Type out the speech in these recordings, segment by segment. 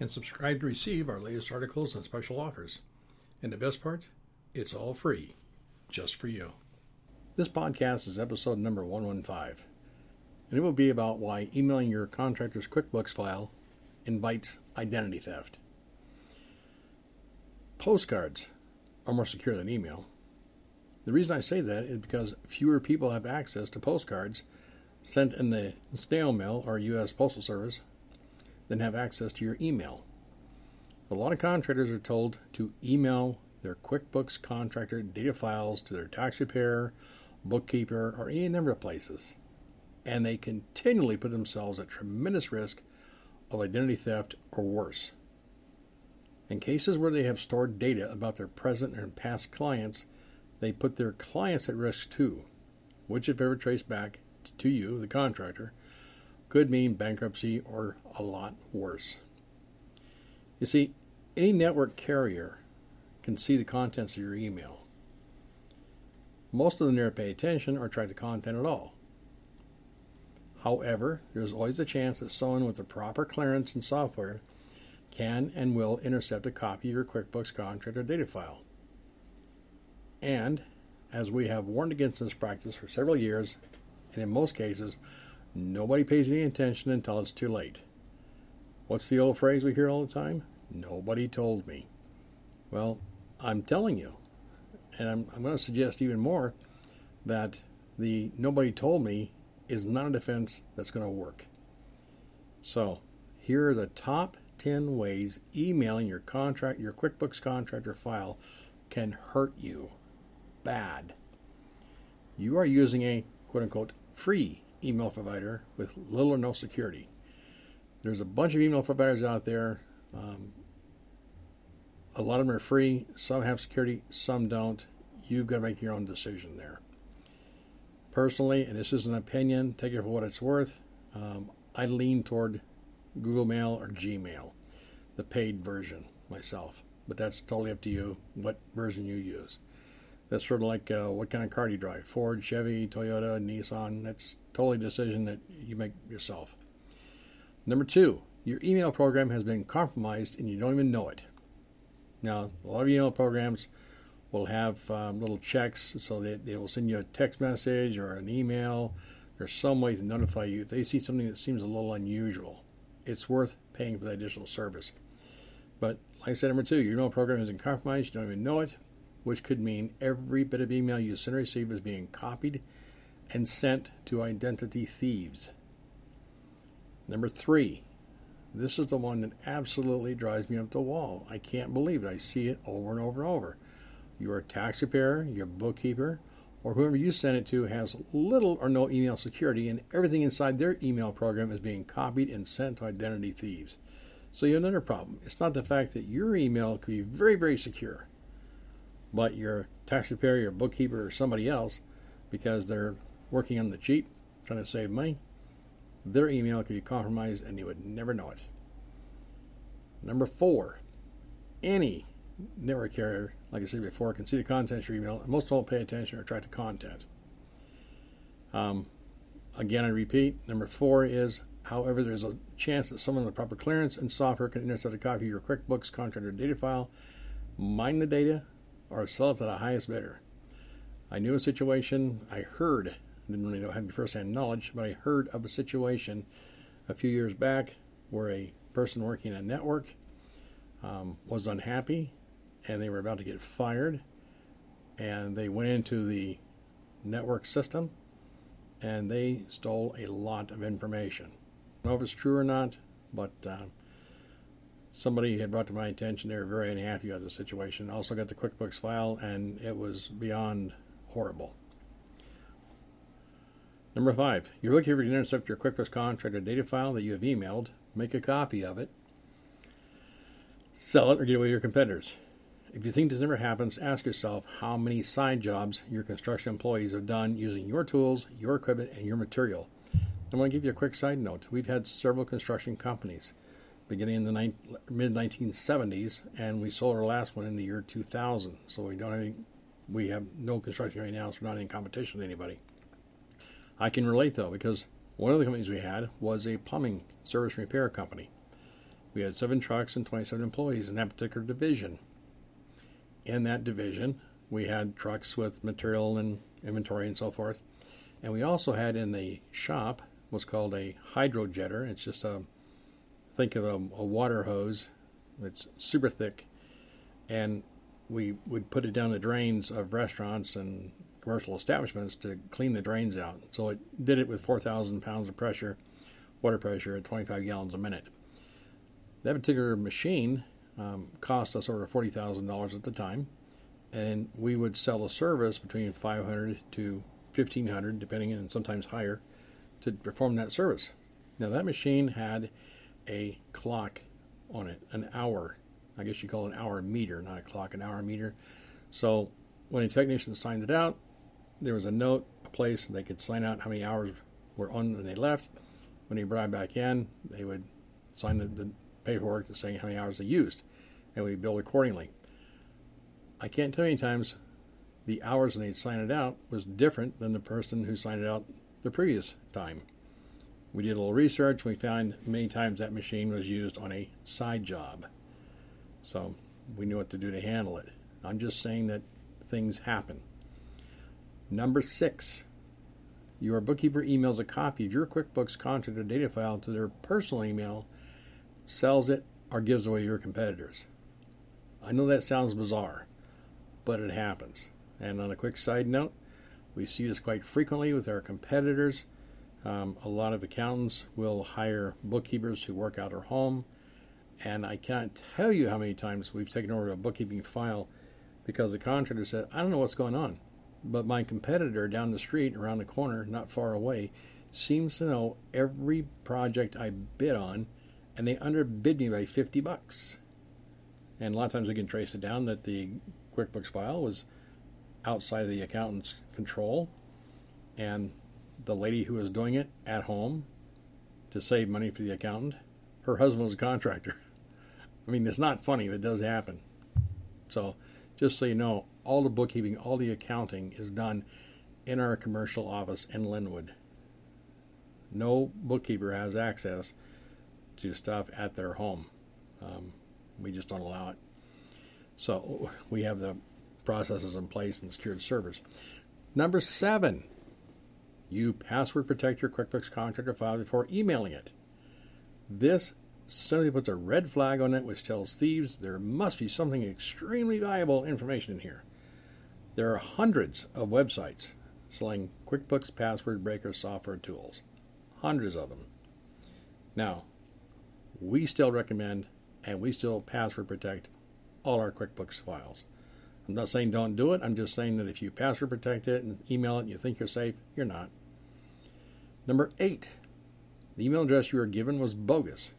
and subscribe to receive our latest articles and special offers. And the best part, it's all free, just for you. This podcast is episode number 115, and it will be about why emailing your contractor's QuickBooks file invites identity theft. Postcards are more secure than email. The reason I say that is because fewer people have access to postcards sent in the snail mail or U.S. Postal Service than have access to your email. A lot of contractors are told to email their QuickBooks contractor data files to their tax preparer, bookkeeper, or any number of places, and they continually put themselves at tremendous risk of identity theft or worse. In cases where they have stored data about their present and past clients, they put their clients at risk too, which, if ever traced back to you, the contractor, could mean bankruptcy or a lot worse. You see, any network carrier can see the contents of your email. Most of them never pay attention or track the content at all. However, there's always a chance that someone with the proper clearance and software can and will intercept a copy of your QuickBooks contract or data file. And, as we have warned against this practice for several years, and in most cases, nobody pays any attention until it's too late. What's the old phrase we hear all the time? Nobody told me. Well, I'm telling you, and I'm, I'm going to suggest even more that the nobody told me is not a defense that's going to work. So, here are the top 10 ways emailing your contract your QuickBooks contractor file can hurt you bad. You are using a quote unquote free email provider with little or no security. There's a bunch of email providers out there. Um, a lot of them are free. Some have security, some don't. You've got to make your own decision there. Personally, and this is an opinion, take it for what it's worth. Um, I lean toward Google Mail or Gmail, the paid version myself. But that's totally up to you what version you use. That's sort of like uh, what kind of car do you drive? Ford, Chevy, Toyota, Nissan. That's totally a decision that you make yourself. Number two, your email program has been compromised and you don't even know it. Now, a lot of email programs will have um, little checks so that they will send you a text message or an email. There's some way to notify you if they see something that seems a little unusual. It's worth paying for that additional service. But like I said, number two, your email program is in compromised, you don't even know it which could mean every bit of email you send or receive is being copied and sent to identity thieves. Number three, this is the one that absolutely drives me up the wall. I can't believe it. I see it over and over and over. Your tax preparer, your bookkeeper, or whoever you send it to has little or no email security, and everything inside their email program is being copied and sent to identity thieves. So you have another problem. It's not the fact that your email could be very, very secure but your tax preparer, your bookkeeper, or somebody else, because they're working on the cheap, trying to save money, their email could be compromised and you would never know it. Number four, any network carrier, like I said before, can see the content of your email, and most don't pay attention or track the content. Um, again, I repeat, number four is, however, there's a chance that someone with proper clearance and software can intercept a copy of your QuickBooks contractor data file, mine the data, or sell to the highest bidder. I knew a situation, I heard, didn't really know, have first-hand knowledge, but I heard of a situation a few years back where a person working in a network um, was unhappy and they were about to get fired and they went into the network system and they stole a lot of information. I don't know if it's true or not, but uh, somebody had brought to my attention they were very unhappy about the situation. Also got the QuickBooks file, and it was beyond horrible. Number five, you're looking for to intercept your QuickBooks contractor data file that you have emailed. Make a copy of it. Sell it or get away to your competitors. If you think this never happens, ask yourself how many side jobs your construction employees have done using your tools, your equipment, and your material. I want to give you a quick side note. We've had several construction companies beginning in the mid 1970s, and we sold our last one in the year 2000. So we don't have any, we have no construction right now, so we're not in competition with anybody. I can relate though because one of the companies we had was a plumbing service repair company. We had seven trucks and 27 employees in that particular division. In that division, we had trucks with material and inventory and so forth. And we also had in the shop what's called a hydrojetter. It's just a think of a, a water hose that's super thick, and we would put it down the drains of restaurants and commercial establishments to clean the drains out. So it did it with 4,000 pounds of pressure, water pressure at 25 gallons a minute. That particular machine um, cost us over $40,000 at the time, and we would sell a service between 500 to 1500 depending and sometimes higher to perform that service. Now that machine had a clock on it, an hour. I guess you call it an hour meter, not a clock, an hour meter. So when a technician signed it out, there was a note, a place they could sign out how many hours were on when they left. When they brought it back in, they would sign the, the paperwork to saying how many hours they used, and we billed accordingly. I can't tell you times the hours when they signed it out was different than the person who signed it out the previous time. We did a little research. We found many times that machine was used on a side job. So we knew what to do to handle it. I'm just saying that things happen. Number six, your bookkeeper emails a copy of your QuickBooks contract or data file to their personal email, sells it, or gives away your competitors. I know that sounds bizarre, but it happens. And on a quick side note, we see this quite frequently with our competitors um, a lot of accountants will hire bookkeepers who work out of home, and I can't tell you how many times we've taken over a bookkeeping file because the contractor said, I don't know what's going on, but my competitor down the street, around the corner, not far away, seems to know every project I bid on, and they underbid me by 50 bucks. And a lot of times we can trace it down that the QuickBooks file was outside of the accountant's control, and the lady who was doing it at home to save money for the accountant, her husband was a contractor. I mean, it's not funny, but it does happen. So, just so you know, all the bookkeeping, all the accounting is done in our commercial office in Lynnwood. No bookkeeper has access to stuff at their home. Um, we just don't allow it. So, we have the processes in place and secured servers. Number seven, you password protect your QuickBooks contractor file before emailing it. This simply puts a red flag on it, which tells thieves there must be something extremely valuable information in here. There are hundreds of websites selling QuickBooks password breaker software tools. Hundreds of them. Now, we still recommend and we still password protect all our QuickBooks files. I'm not saying don't do it. I'm just saying that if you password protect it and email it and you think you're safe, you're not. Number eight, the email address you were given was bogus,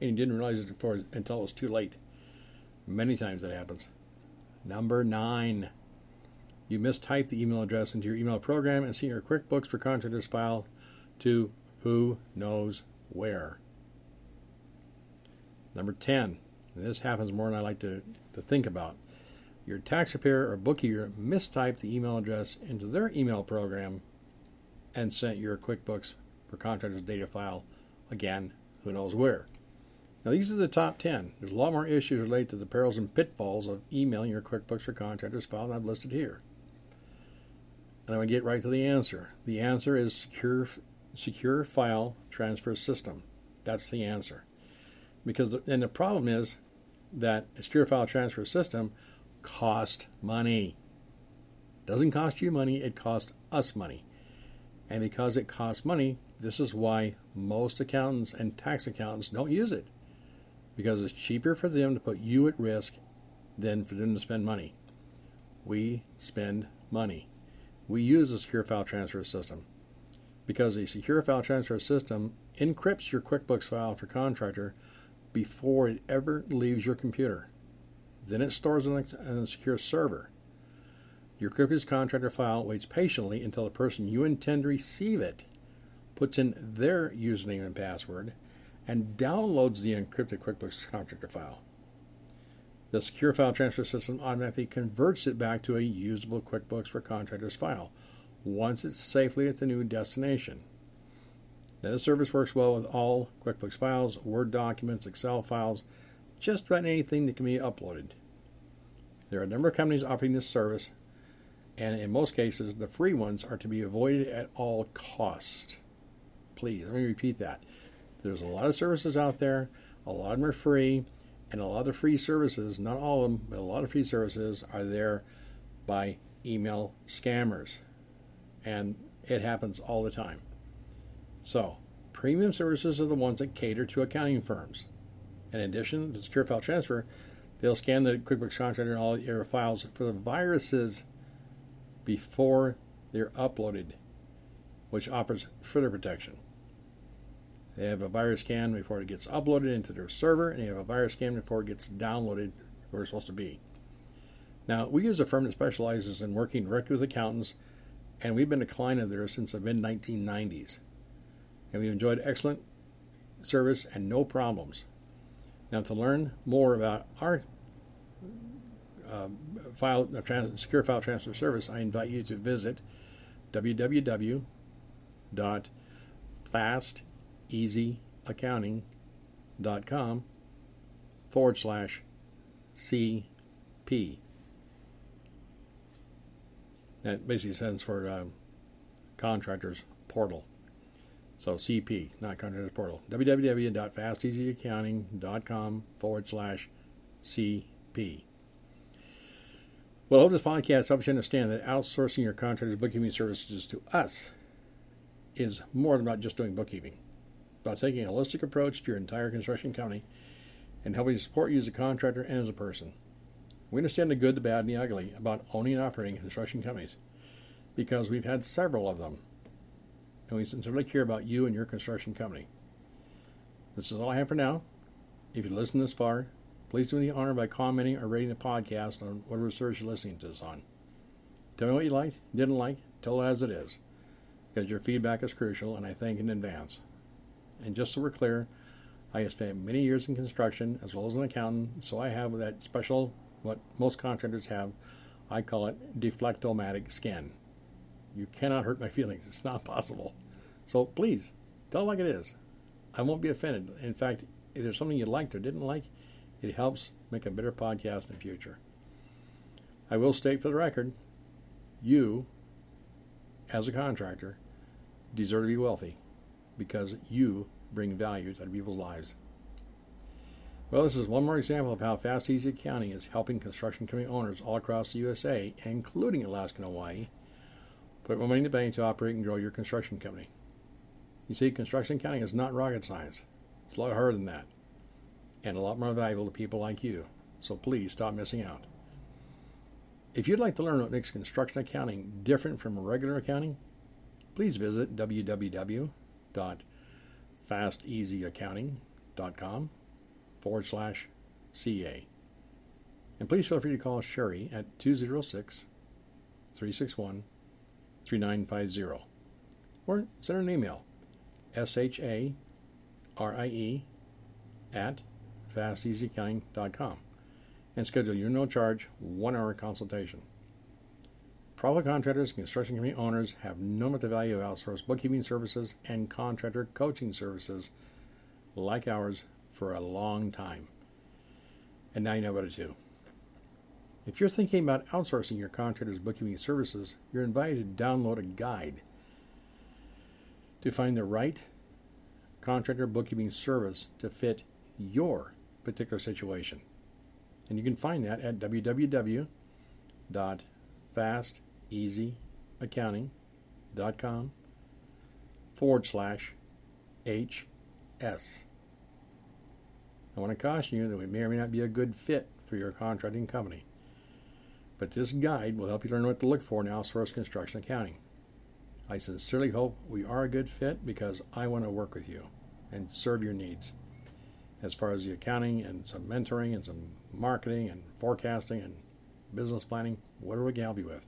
and you didn't realize it before, until it was too late. Many times that happens. Number nine, you mistyped the email address into your email program and sent your QuickBooks for Contractors file to who knows where. Number 10, this happens more than I like to, to think about. Your tax preparer or bookkeeper mistyped the email address into their email program and sent your QuickBooks for Contractors data file again, who knows where. Now, these are the top 10. There's a lot more issues related to the perils and pitfalls of emailing your QuickBooks for Contractors file that I've listed here. And I'm going to get right to the answer. The answer is secure, secure file transfer system. That's the answer. Because, the, and the problem is that a secure file transfer system costs money. Doesn't cost you money, it costs us money. And because it costs money, this is why most accountants and tax accountants don't use it. Because it's cheaper for them to put you at risk than for them to spend money. We spend money. We use a secure file transfer system because a secure file transfer system encrypts your QuickBooks file for contractor before it ever leaves your computer. Then it stores it on a secure server. Your QuickBooks contractor file waits patiently until the person you intend to receive it puts in their username and password and downloads the encrypted QuickBooks contractor file. The secure file transfer system automatically converts it back to a usable QuickBooks for Contractors file once it's safely at the new destination. Then the service works well with all QuickBooks files, Word documents, Excel files, just about anything that can be uploaded. There are a number of companies offering this service, and in most cases, the free ones are to be avoided at all costs. Please, let me repeat that. There's a lot of services out there, a lot of them are free, and a lot of the free services, not all of them, but a lot of free services are there by email scammers. And it happens all the time. So, premium services are the ones that cater to accounting firms. In addition to secure file transfer, they'll scan the QuickBooks contractor and all your files for the viruses before they're uploaded, which offers further protection. They have a virus scan before it gets uploaded into their server, and they have a virus scan before it gets downloaded where it's supposed to be. Now, we use a firm that specializes in working directly with accountants, and we've been a client of theirs since the mid 1990s. And we've enjoyed excellent service and no problems. Now, to learn more about our uh, file uh, trans- secure file transfer service, I invite you to visit www.fast easyaccounting.com forward slash CP. That basically stands for uh, Contractors Portal. So CP, not Contractors Portal. www.fasteasyaccounting.com forward slash CP. Well, I hope this podcast helps you understand that outsourcing your contractor's bookkeeping services to us is more than about just doing bookkeeping about taking a holistic approach to your entire construction company and helping support you as a contractor and as a person. We understand the good, the bad, and the ugly about owning and operating construction companies because we've had several of them. And we sincerely care about you and your construction company. This is all I have for now. If you listened this far, please do me the honor by commenting or rating the podcast on whatever service you're listening to this on. Tell me what you liked, didn't like, tell it as it is, because your feedback is crucial, and I thank in advance. And just so we're clear, I have spent many years in construction as well as an accountant, so I have that special, what most contractors have. I call it deflectomatic skin. You cannot hurt my feelings. It's not possible. So please, tell it like it is. I won't be offended. In fact, if there's something you liked or didn't like, it helps make a better podcast in the future. I will state for the record, you, as a contractor, deserve to be wealthy because you bring value to people's lives. Well, this is one more example of how Fast Easy Accounting is helping construction company owners all across the USA, including Alaska and Hawaii, put money in the bank to operate and grow your construction company. You see, construction accounting is not rocket science. It's a lot harder than that, and a lot more valuable to people like you. So please stop missing out. If you'd like to learn what makes construction accounting different from regular accounting, please visit www www.fasteasyaccounting.com forward slash CA. And please feel free to call Sharie at 206 361 3950 or send her an email sharie at fasteasyaccounting.com and schedule your no charge one hour consultation. Private contractors and construction company owners have known the value of outsourced bookkeeping services and contractor coaching services like ours for a long time. And now you know about it too. If you're thinking about outsourcing your contractor's bookkeeping services, you're invited to download a guide to find the right contractor bookkeeping service to fit your particular situation. And you can find that at www.fasteasyaccounting.com forward slash HS. I want to caution you that we may or may not be a good fit for your contracting company, but this guide will help you learn what to look for in outsourced construction accounting. I sincerely hope we are a good fit because I want to work with you and serve your needs. As far as the accounting and some mentoring and some marketing and forecasting and business planning, whatever we can help you with.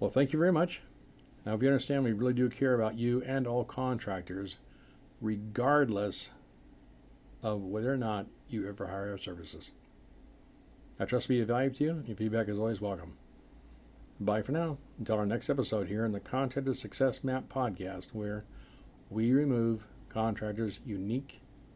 Well, thank you very much. Now, if you understand we really do care about you and all contractors, regardless of whether or not you ever hire our services. I trust to be of value to you. Your feedback is always welcome. Bye for now. Until our next episode here in the Contractor Success Map podcast, where we remove contractors' unique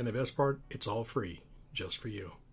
And the best part, it's all free, just for you.